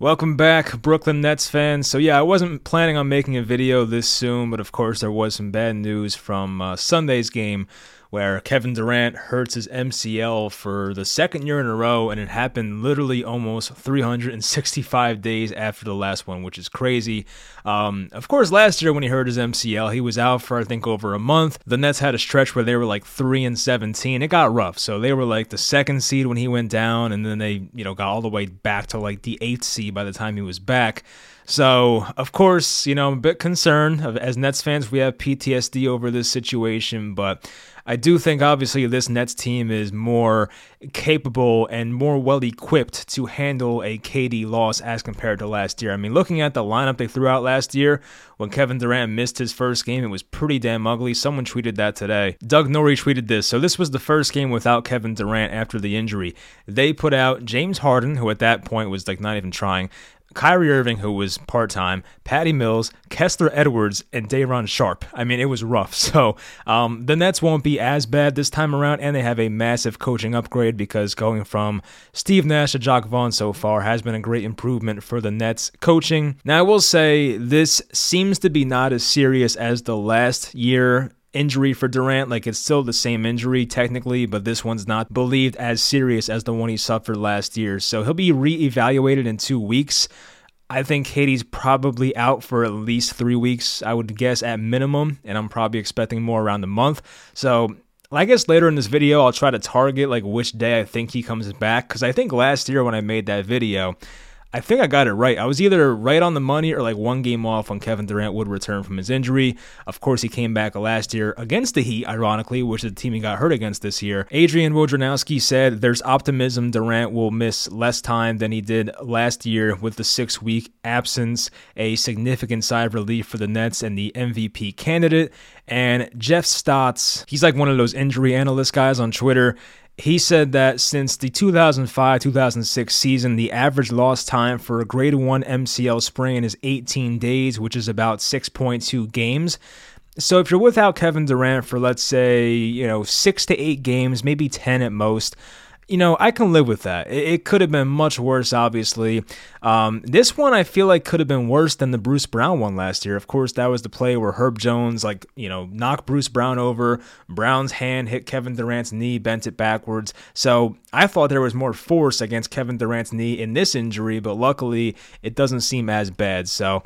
Welcome back, Brooklyn Nets fans. So, yeah, I wasn't planning on making a video this soon, but of course, there was some bad news from uh, Sunday's game where Kevin Durant hurts his MCL for the second year in a row, and it happened literally almost 365 days after the last one, which is crazy. Um, of course, last year when he hurt his MCL, he was out for I think over a month. The Nets had a stretch where they were like three and 17. It got rough, so they were like the second seed when he went down, and then they you know got all the way back to like the eighth seed by the time he was back. So, of course, you know, I'm a bit concerned. As Nets fans, we have PTSD over this situation, but I do think obviously this Nets team is more capable and more well equipped to handle a KD loss as compared to last year. I mean, looking at the lineup they threw out last year when Kevin Durant missed his first game, it was pretty damn ugly. Someone tweeted that today. Doug Norrie tweeted this. So this was the first game without Kevin Durant after the injury. They put out James Harden, who at that point was like not even trying, Kyrie Irving, who was part time, Patty Mills, Kessler Edwards, and Day'Ron Sharpe. I mean, it was rough. So um, the Nets won't be as bad this time around, and they have a massive coaching upgrade because going from Steve Nash to Jacque Vaughn so far has been a great improvement for the Nets coaching. Now, I will say this seems to be not as serious as the last year injury for Durant. Like it's still the same injury technically, but this one's not believed as serious as the one he suffered last year. So he'll be reevaluated in two weeks. I think KD's probably out for at least three weeks, I would guess at minimum, and I'm probably expecting more around the month. So I guess later in this video, I'll try to target like which day I think he comes back because I think last year when I made that video, I think I got it right. I was either right on the money or like one game off when Kevin Durant would return from his injury. Of course, he came back last year against the Heat, ironically, which is the team he got hurt against this year. Adrian Wojnarowski said there's optimism Durant will miss less time than he did last year with the six week absence, a significant sigh of relief for the Nets and the MVP candidate. And Jeff Stotts, he's like one of those injury analyst guys on Twitter he said that since the 2005 2006 season, the average lost time for a grade 1 MCL sprain is 18 days, which is about 6.2 games. So if you're without Kevin Durant for, let's say, you know, six to eight games, maybe 10 at most, you know, I can live with that. It, it could have been much worse, obviously. Um, this one I feel like could have been worse than the Bruce Brown one last year. Of course, that was the play where Herb Jones, like, you know, knocked Bruce Brown over. Brown's hand hit Kevin Durant's knee, bent it backwards. So I thought there was more force against Kevin Durant's knee in this injury, but luckily it doesn't seem as bad. So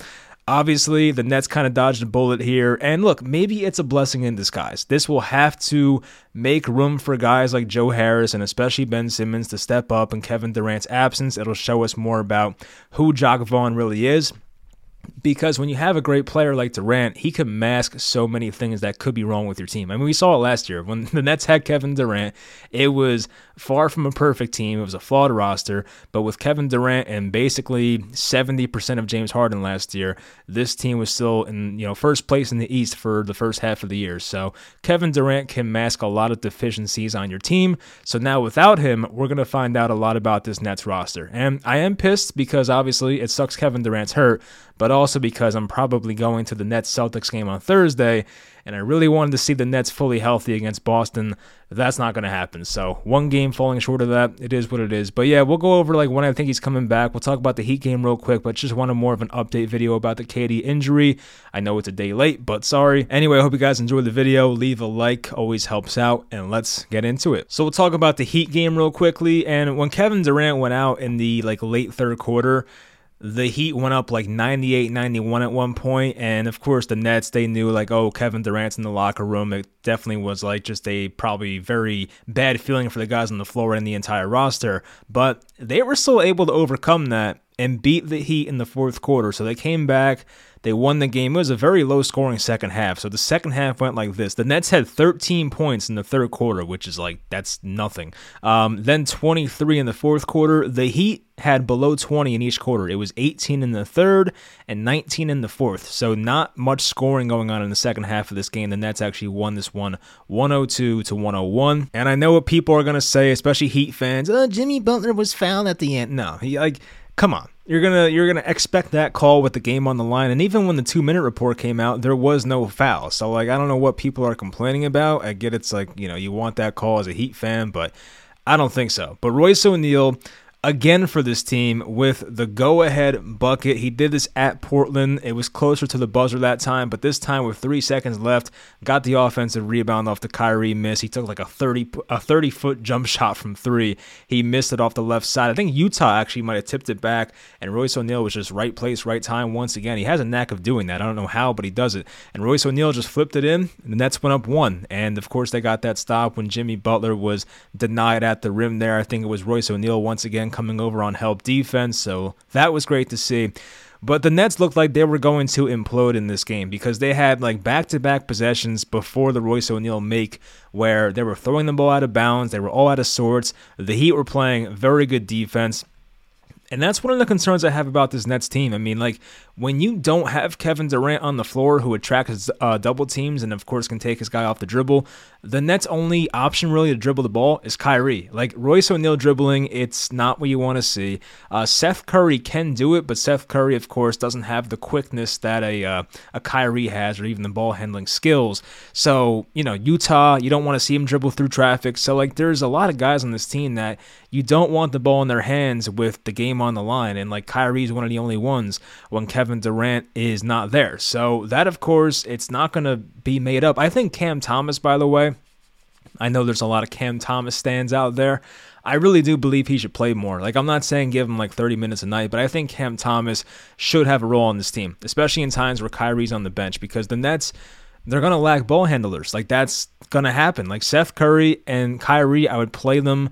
Obviously, the Nets kind of dodged a bullet here. And look, maybe it's a blessing in disguise. This will have to make room for guys like Joe Harris and especially Ben Simmons to step up in Kevin Durant's absence. It'll show us more about who Jacque Vaughn really is because when you have a great player like Durant, he can mask so many things that could be wrong with your team. I mean, we saw it last year when the Nets had Kevin Durant. It was far from a perfect team. It was a flawed roster, but with Kevin Durant and basically 70% of James Harden last year, this team was still in, you know, first place in the East for the first half of the year. So, Kevin Durant can mask a lot of deficiencies on your team. So, now without him, we're going to find out a lot about this Nets roster. And I am pissed because obviously it sucks Kevin Durant's hurt, but also because I'm probably going to the Nets Celtics game on Thursday, and I really wanted to see the Nets fully healthy against Boston. That's not going to happen. So one game falling short of that, it is what it is. But yeah, we'll go over like when I think he's coming back. We'll talk about the Heat game real quick, but just wanted more of an update video about the KD injury. I know it's a day late, but sorry. Anyway, I hope you guys enjoyed the video. Leave a like, always helps out, and let's get into it. So we'll talk about the Heat game real quickly. And when Kevin Durant went out in the like late third quarter, the Heat went up like 98 91 at one point, and of course the Nets they knew like oh Kevin Durant's in the locker room. It definitely was like just a probably very bad feeling for the guys on the floor and the entire roster, but they were still able to overcome that and beat the Heat in the fourth quarter. So they came back. They won the game. It was a very low scoring second half. So the second half went like this. The Nets had 13 points in the third quarter, which is like, that's nothing. Um, then 23 in the fourth quarter. The Heat had below 20 in each quarter. It was 18 in the third and 19 in the fourth. So not much scoring going on in the second half of this game. The Nets actually won this one 102 to 101. And I know what people are going to say, especially Heat fans. Oh, Jimmy Butler was fouled at the end. No, he like come on you're gonna you're gonna expect that call with the game on the line. And even when the two minute report came out there was no foul. So like i don't know what people are complaining about. I get it's like you know you want that call as a heat fan but i don't think so. But royce o'neale again for this team with the go ahead bucket. He did this at Portland. It was closer to the buzzer that time, but this time with three seconds left, got the offensive rebound off the Kyrie miss. He took like a 30 a 30 foot jump shot from three. He missed it off the left side. I think Yuta actually might have tipped it back, and Royce O'Neale was just right place, right time once again. He has a knack of doing that. I don't know how, but he does it. And Royce O'Neale just flipped it in, and the Nets went up one. And of course, they got that stop when Jimmy Butler was denied at the rim there. I think it was Royce O'Neale once again coming over on help defense. So that was great to see. But the Nets looked like they were going to implode in this game because they had like back to back possessions before the Royce O'Neale make where they were throwing the ball out of bounds. They were all out of sorts. The Heat were playing very good defense. And that's one of the concerns I have about this Nets team. I mean, like, when you don't have Kevin Durant on the floor who attracts uh, double teams and, of course, can take his guy off the dribble, the Nets' only option really to dribble the ball is Kyrie. Like, Royce O'Neale dribbling, it's not what you want to see. Uh, Seth Curry can do it, but Seth Curry, of course, doesn't have the quickness that a, uh, a Kyrie has or even the ball handling skills. So, you know, Yuta, you don't want to see him dribble through traffic. So, like, there's a lot of guys on this team that you don't want the ball in their hands with the game on the line. And, like, Kyrie's one of the only ones when Kevin Kevin Durant is not there. So that, of course, it's not going to be made up. I think Cam Thomas, by the way, I know there's a lot of Cam Thomas stands out there. I really do believe he should play more. Like, I'm not saying give him like 30 minutes a night, but I think Cam Thomas should have a role on this team, especially in times where Kyrie's on the bench because the Nets, they're going to lack ball handlers. Like, that's going to happen. Like, Seth Curry and Kyrie, I would play them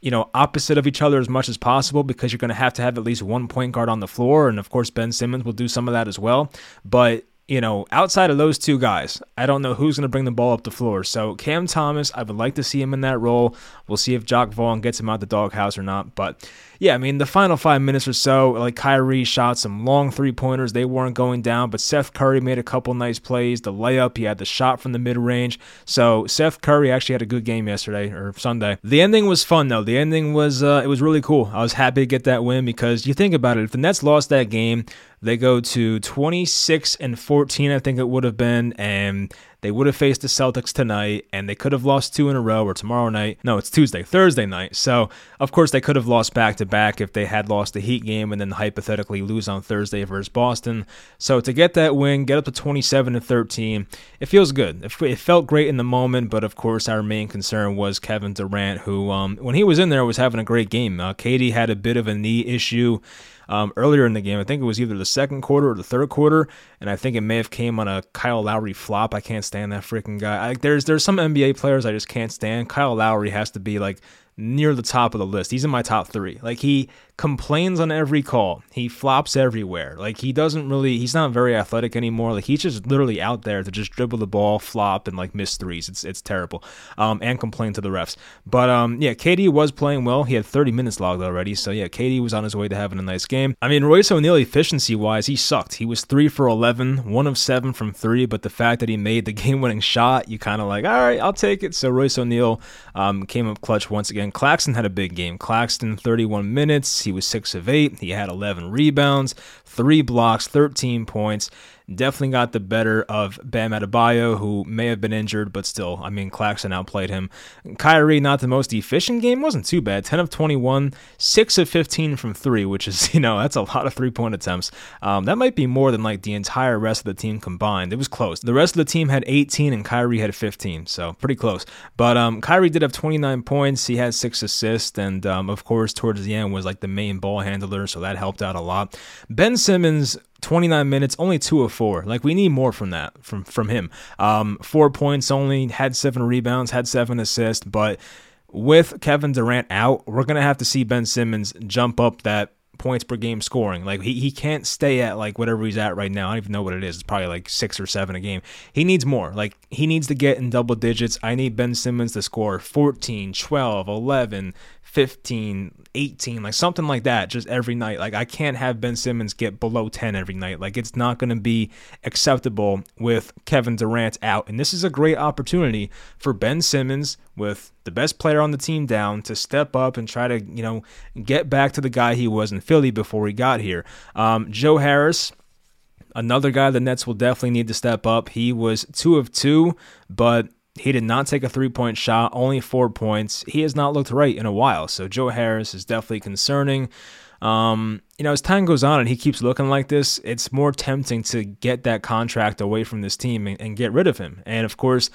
you know, opposite of each other as much as possible because you're going to have to have at least one point guard on the floor. And of course, Ben Simmons will do some of that as well. But you know, outside of those two guys, I don't know who's going to bring the ball up the floor. So Cam Thomas, I would like to see him in that role. We'll see if Jacque Vaughn gets him out of the doghouse or not. But yeah, I mean, the final five minutes or so, like Kyrie shot some long three pointers. They weren't going down, but Seth Curry made a couple nice plays. The layup, he had the shot from the mid range. So Seth Curry actually had a good game yesterday or Sunday. The ending was fun though. The ending was uh, it was really cool. I was happy to get that win because you think about it, if the Nets lost that game, they go to 26 and 14, I think it would have been, and they would have faced the Celtics tonight, and they could have lost two in a row or tomorrow night. No, it's Tuesday, Thursday night. So, of course, they could have lost back to back if they had lost the Heat game and then hypothetically lose on Thursday versus Boston. So, to get that win, get up to 27 and 13, it feels good. It felt great in the moment, but of course, our main concern was Kevin Durant, who, um, when he was in there, was having a great game. Uh, KD had a bit of a knee issue um, earlier in the game. I think it was either the second quarter or the third quarter, and I think it may have came on a Kyle Lowry flop. I can't stand that freaking guy. I, there's there's some NBA players I just can't stand. Kyle Lowry has to be like near the top of the list. He's in my top three. Like he complains on every call. He flops everywhere. Like he doesn't really. He's not very athletic anymore. Like he's just literally out there to just dribble the ball, flop, and like miss threes. It's it's terrible. Um, and complain to the refs. But um, yeah, KD was playing well. He had 30 minutes logged already. So yeah, KD was on his way to having a nice game. I mean, Royce O'Neale efficiency wise, he sucked. He was three for 11, one of seven from three. But the fact that he made the game winning shot, you kind of like, all right, I'll take it. So Royce O'Neale um, came up clutch once again. Claxton had a big game. Claxton, 31 minutes. He was 6 of 8. He had 11 rebounds, 3 blocks, 13 points definitely got the better of Bam Adebayo, who may have been injured, but still, I mean, Claxton outplayed him. Kyrie, not the most efficient game, wasn't too bad. 10 of 21, 6 of 15 from 3, which is, you know, that's a lot of three point attempts. Um, that might be more than like the entire rest of the team combined. It was close. The rest of the team had 18 and Kyrie had 15, so pretty close. But um, Kyrie did have 29 points. He had six assists, and um, of course, towards the end was like the main ball handler, so that helped out a lot. Ben Simmons 29 minutes, only two of four. Like we need more from that from from him. Um, four points only, had seven rebounds, had seven assists, but with Kevin Durant out, we're gonna have to see Ben Simmons jump up that points per game scoring. Like he, he can't stay at like whatever he's at right now. I don't even know what it is. It's probably like six or seven a game. He needs more. Like he needs to get in double digits. I need Ben Simmons to score 14, 12, 11, 15, 18, like something like that, just every night. Like I can't have Ben Simmons get below 10 every night. Like it's not going to be acceptable with Kevin Durant out. And this is a great opportunity for Ben Simmons with the best player on the team down to step up and try to, you know, get back to the guy he was in Philly before he got here. Um, Joe Harris, another guy the Nets will definitely need to step up. He was two of two, but He did not take a three point shot, only four points. He has not looked right in a while. So Joe Harris is definitely concerning. Um, you know, as time goes on and he keeps looking like this, it's more tempting to get that contract away from this team and, and get rid of him. And of course,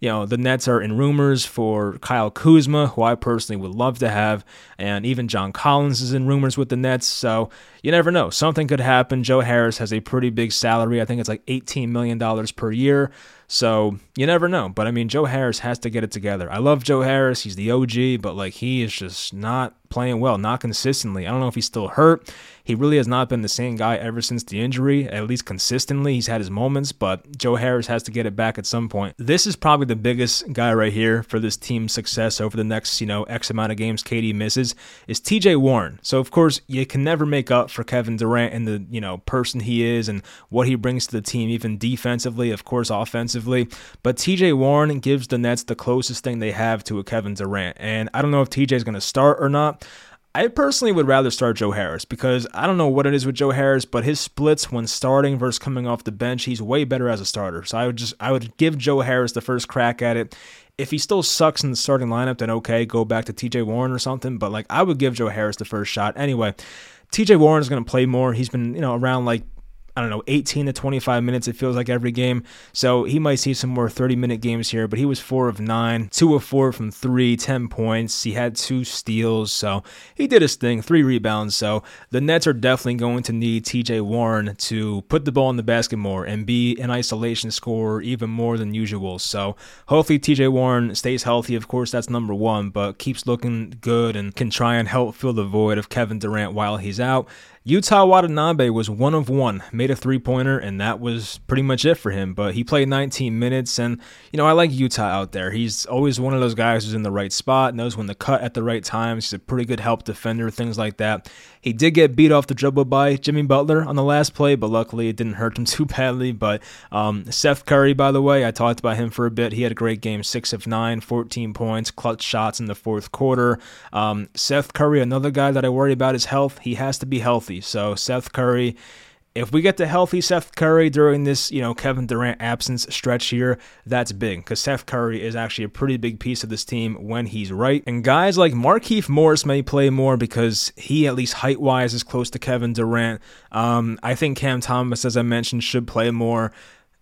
you know, the Nets are in rumors for Kyle Kuzma, who I personally would love to have, and even John Collins is in rumors with the Nets. So you never know. Something could happen. Joe Harris has a pretty big salary. I think it's like $18 million per year. So you never know. But I mean, Joe Harris has to get it together. I love Joe Harris. He's the OG, but like he is just not playing well, not consistently. I don't know if he's still hurt. He really has not been the same guy ever since the injury, at least consistently. He's had his moments, but Joe Harris has to get it back at some point. This is probably the biggest guy right here for this team's success over the next, you know, X amount of games KD misses is TJ Warren. So of course, you can never make up for Kevin Durant and the, you know, person he is and what he brings to the team, even defensively, of course, offensively. But TJ Warren gives the Nets the closest thing they have to a Kevin Durant. And I don't know if TJ is going to start or not. I personally would rather start Joe Harris because I don't know what it is with Joe Harris, but his splits when starting versus coming off the bench, he's way better as a starter. So I would just I would give Joe Harris the first crack at it. If he still sucks in the starting lineup, then okay, go back to TJ Warren or something. But like I would give Joe Harris the first shot. Anyway, TJ Warren is going to play more. He's been, you know, around like I don't know, 18 to 25 minutes, it feels like every game. So he might see some more 30 minute games here, but he was 4 of 9, 2 of 4 from 3, 10 points. He had two steals, so he did his thing, three rebounds. So the Nets are definitely going to need TJ Warren to put the ball in the basket more and be an isolation scorer even more than usual. So hopefully TJ Warren stays healthy. Of course, that's number one, but keeps looking good and can try and help fill the void of Kevin Durant while he's out. Yuta Watanabe was one of one, made a three pointer, and that was pretty much it for him. But he played 19 minutes, and you know I like Yuta out there. He's always one of those guys who's in the right spot, knows when to cut at the right times. He's a pretty good help defender, things like that. He did get beat off the dribble by Jimmy Butler on the last play, but luckily it didn't hurt him too badly. But um, Seth Curry, by the way, I talked about him for a bit. He had a great game, six of nine, 14 points, clutch shots in the fourth quarter. Um, Seth Curry, another guy that I worry about his health. He has to be healthy healthy. So Seth Curry, if we get to healthy Seth Curry during this, you know, Kevin Durant absence stretch here, that's big because Seth Curry is actually a pretty big piece of this team when he's right. And guys like Markieff Morris may play more because he, at least height wise, is close to Kevin Durant. Um, I think Cam Thomas, as I mentioned, should play more.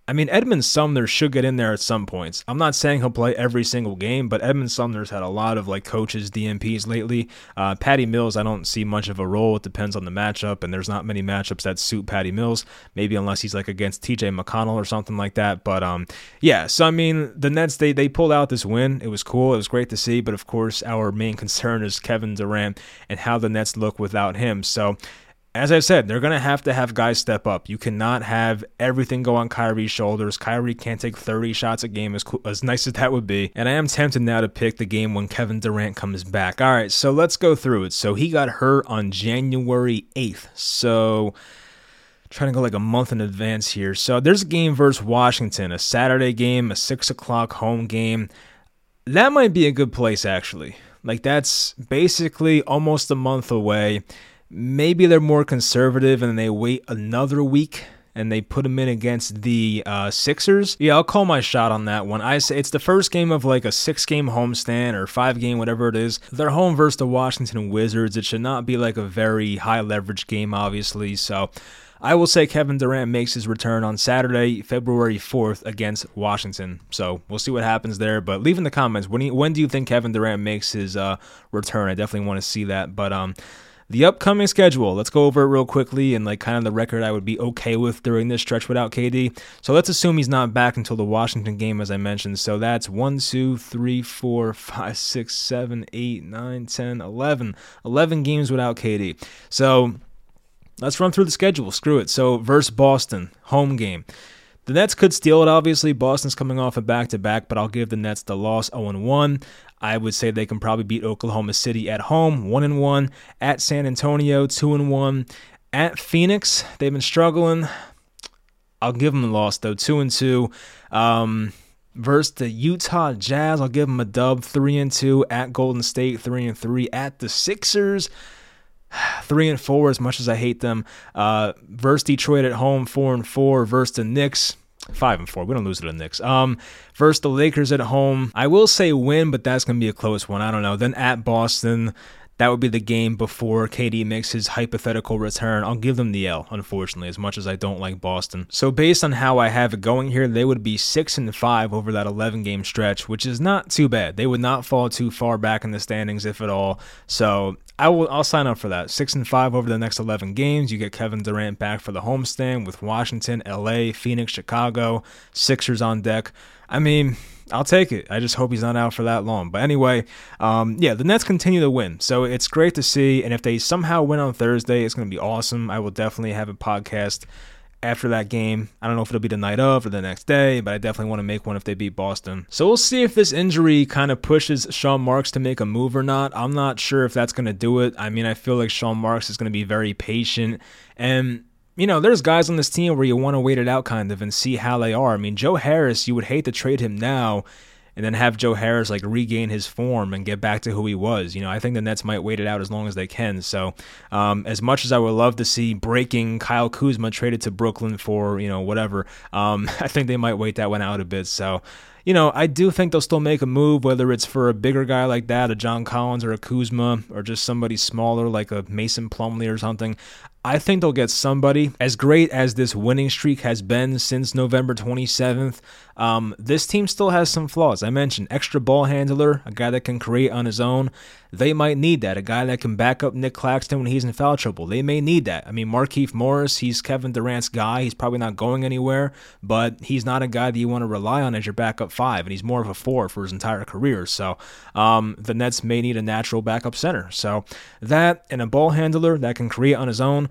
I mean, Edmund Sumner should get in there at some points. I'm not saying he'll play every single game, but Edmund Sumner's had a lot of like coaches, DNPs lately. Uh, Patty Mills, I don't see much of a role. It depends on the matchup, and there's not many matchups that suit Patty Mills. Maybe unless he's like against TJ McConnell or something like that. But um, yeah. So I mean, the Nets they they pulled out this win. It was cool. It was great to see. But of course, our main concern is Kevin Durant and how the Nets look without him. So as I said, they're going to have to have guys step up. You cannot have everything go on Kyrie's shoulders. Kyrie can't take 30 shots a game, as, as nice as that would be. And I am tempted now to pick the game when Kevin Durant comes back. All right, so let's go through it. So he got hurt on January 8th. So trying to go like a month in advance here. So there's a game versus Washington, a Saturday game, a 6 o'clock home game. That might be a good place, actually. Like, that's basically almost a month away. Maybe they're more conservative and they wait another week and they put him in against the uh, Sixers. Yeah, I'll call my shot on that one. I say it's the first game of like a six game homestand or five game, whatever it is. They're home versus the Washington Wizards. It should not be like a very high leverage game, obviously. So I will say Kevin Durant makes his return on Saturday, February 4th against Washington. So we'll see what happens there. But leave in the comments when, he, when do you think Kevin Durant makes his uh, return? I definitely want to see that. But um, the upcoming schedule. Let's go over it real quickly and like kind of the record I would be okay with during this stretch without KD. So let's assume he's not back until the Washington game, as I mentioned. So that's 1, 2, 3, 4, 5, 6, 7, 8, 9, 10, 11. 11 games without KD. So let's run through the schedule. Screw it. So versus Boston, home game. The Nets could steal it, obviously. Boston's coming off a back to back, but I'll give the Nets the loss 0 1. I would say they can probably beat Oklahoma City at home, 1 1. At San Antonio, 2 1. At Phoenix, they've been struggling. I'll give them a loss though, 2 2. Um, versus the Utah Jazz, I'll give them a dub, 3 2. At Golden State, 3 3. At the Sixers, three and four as much as I hate them. Uh, versus Detroit at home, four and four. Versus the Knicks, five and four. We don't lose to the Knicks. Um, first the Lakers at home. I will say win, but that's gonna be a close one. I don't know. Then at Boston. That would be the game before KD makes his hypothetical return. I'll give them the L, unfortunately, as much as I don't like Boston. So based on how I have it going here, they would be six and five over that 11 game stretch, which is not too bad. They would not fall too far back in the standings, if at all. So I will. I'll sign up for that. Six and five over the next 11 games. You get Kevin Durant back for the homestand with Washington, LA, Phoenix, Chicago, Sixers on deck. I mean, I'll take it. I just hope he's not out for that long. But anyway, um, yeah, the Nets continue to win. So it's great to see. And if they somehow win on Thursday, it's going to be awesome. I will definitely have a podcast after that game. I don't know if it'll be the night of or the next day, but I definitely want to make one if they beat Boston. So we'll see if this injury kind of pushes Sean Marks to make a move or not. I'm not sure if that's going to do it. I mean, I feel like Sean Marks is going to be very patient and you know, there's guys on this team where you want to wait it out kind of and see how they are. I mean, Joe Harris, you would hate to trade him now and then have Joe Harris like regain his form and get back to who he was. You know, I think the Nets might wait it out as long as they can. So, um, as much as I would love to see breaking Kyle Kuzma traded to Brooklyn for you know whatever, um, I think they might wait that one out a bit. So you know, I do think they'll still make a move, whether it's for a bigger guy like that, a John Collins or a Kuzma, or just somebody smaller like a Mason Plumlee or something. I think they'll get somebody as great as this winning streak has been since November 27th. Um, this team still has some flaws. I mentioned extra ball handler, a guy that can create on his own. They might need that. A guy that can back up Nick Claxton when he's in foul trouble. They may need that. I mean, Markieff Morris, he's Kevin Durant's guy. He's probably not going anywhere, but he's not a guy that you want to rely on as your backup five, and he's more of a four for his entire career. So um, the Nets may need a natural backup center. So that and a ball handler that can create on his own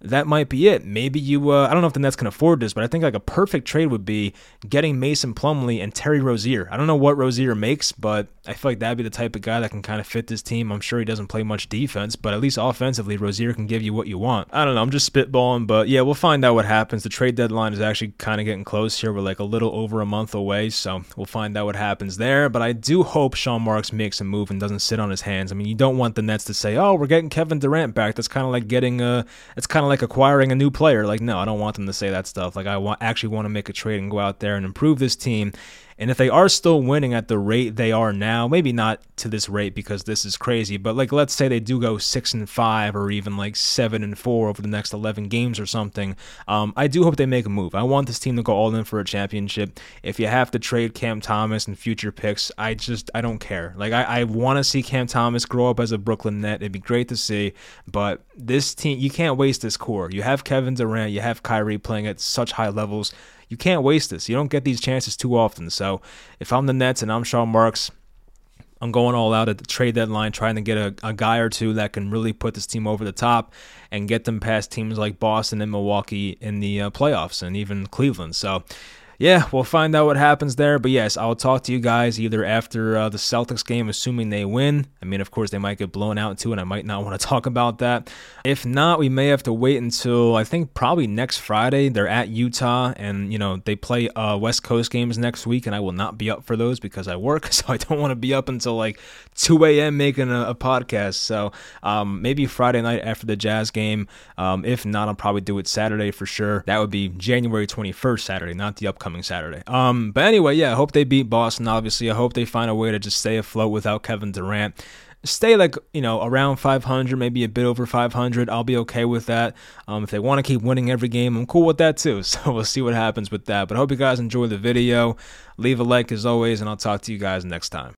that might be it. Maybe you, uh, I don't know if the Nets can afford this, but I think like a perfect trade would be getting Mason Plumlee and Terry Rozier. I don't know what Rozier makes, but I feel like that'd be the type of guy that can kind of fit this team. I'm sure he doesn't play much defense, but at least offensively, Rozier can give you what you want. I don't know. I'm just spitballing, but yeah, we'll find out what happens. The trade deadline is actually kind of getting close here. We're like a little over a month away, so we'll find out what happens there. But I do hope Sean Marks makes a move and doesn't sit on his hands. I mean, you don't want the Nets to say, "Oh, we're getting Kevin Durant back." That's kind of like getting a. It's kind of like acquiring a new player. Like, no, I don't want them to say that stuff. Like, I want actually want to make a trade and go out there and improve this team and if they are still winning at the rate they are now, maybe not to this rate because this is crazy, but like let's say they do go six and five or even like seven and four over the next eleven games or something. Um, I do hope they make a move. I want this team to go all in for a championship. If you have to trade Cam Thomas and future picks, I just I don't care. Like I, I want to see Cam Thomas grow up as a Brooklyn Net. It'd be great to see, but this team you can't waste this core. You have Kevin Durant, you have Kyrie playing at such high levels you can't waste this. You don't get these chances too often. So if I'm the Nets and I'm Sean Marks, I'm going all out at the trade deadline, trying to get a, a, guy or two that can really put this team over the top and get them past teams like Boston and Milwaukee in the uh, playoffs and even Cleveland. So yeah, we'll find out what happens there. But yes, I'll talk to you guys either after uh, the Celtics game, assuming they win. I mean, of course, they might get blown out too, and I might not want to talk about that. If not, we may have to wait until I think probably next Friday. They're at Utah, and you know they play uh, West Coast games next week, and I will not be up for those because I work, so I don't want to be up until like 2 a.m. making a, a podcast. So um, maybe Friday night after the Jazz game. Um, if not, I'll probably do it Saturday for sure. That would be January 21st, Saturday, not the upcoming upcoming Saturday. Um, but anyway, yeah, I hope they beat Boston. Obviously, I hope they find a way to just stay afloat without Kevin Durant. Stay like you know around 500, maybe a bit over 500. I'll be okay with that. Um, if they want to keep winning every game, I'm cool with that too. So we'll see what happens with that. But I hope you guys enjoy the video. Leave a like as always, and I'll talk to you guys next time.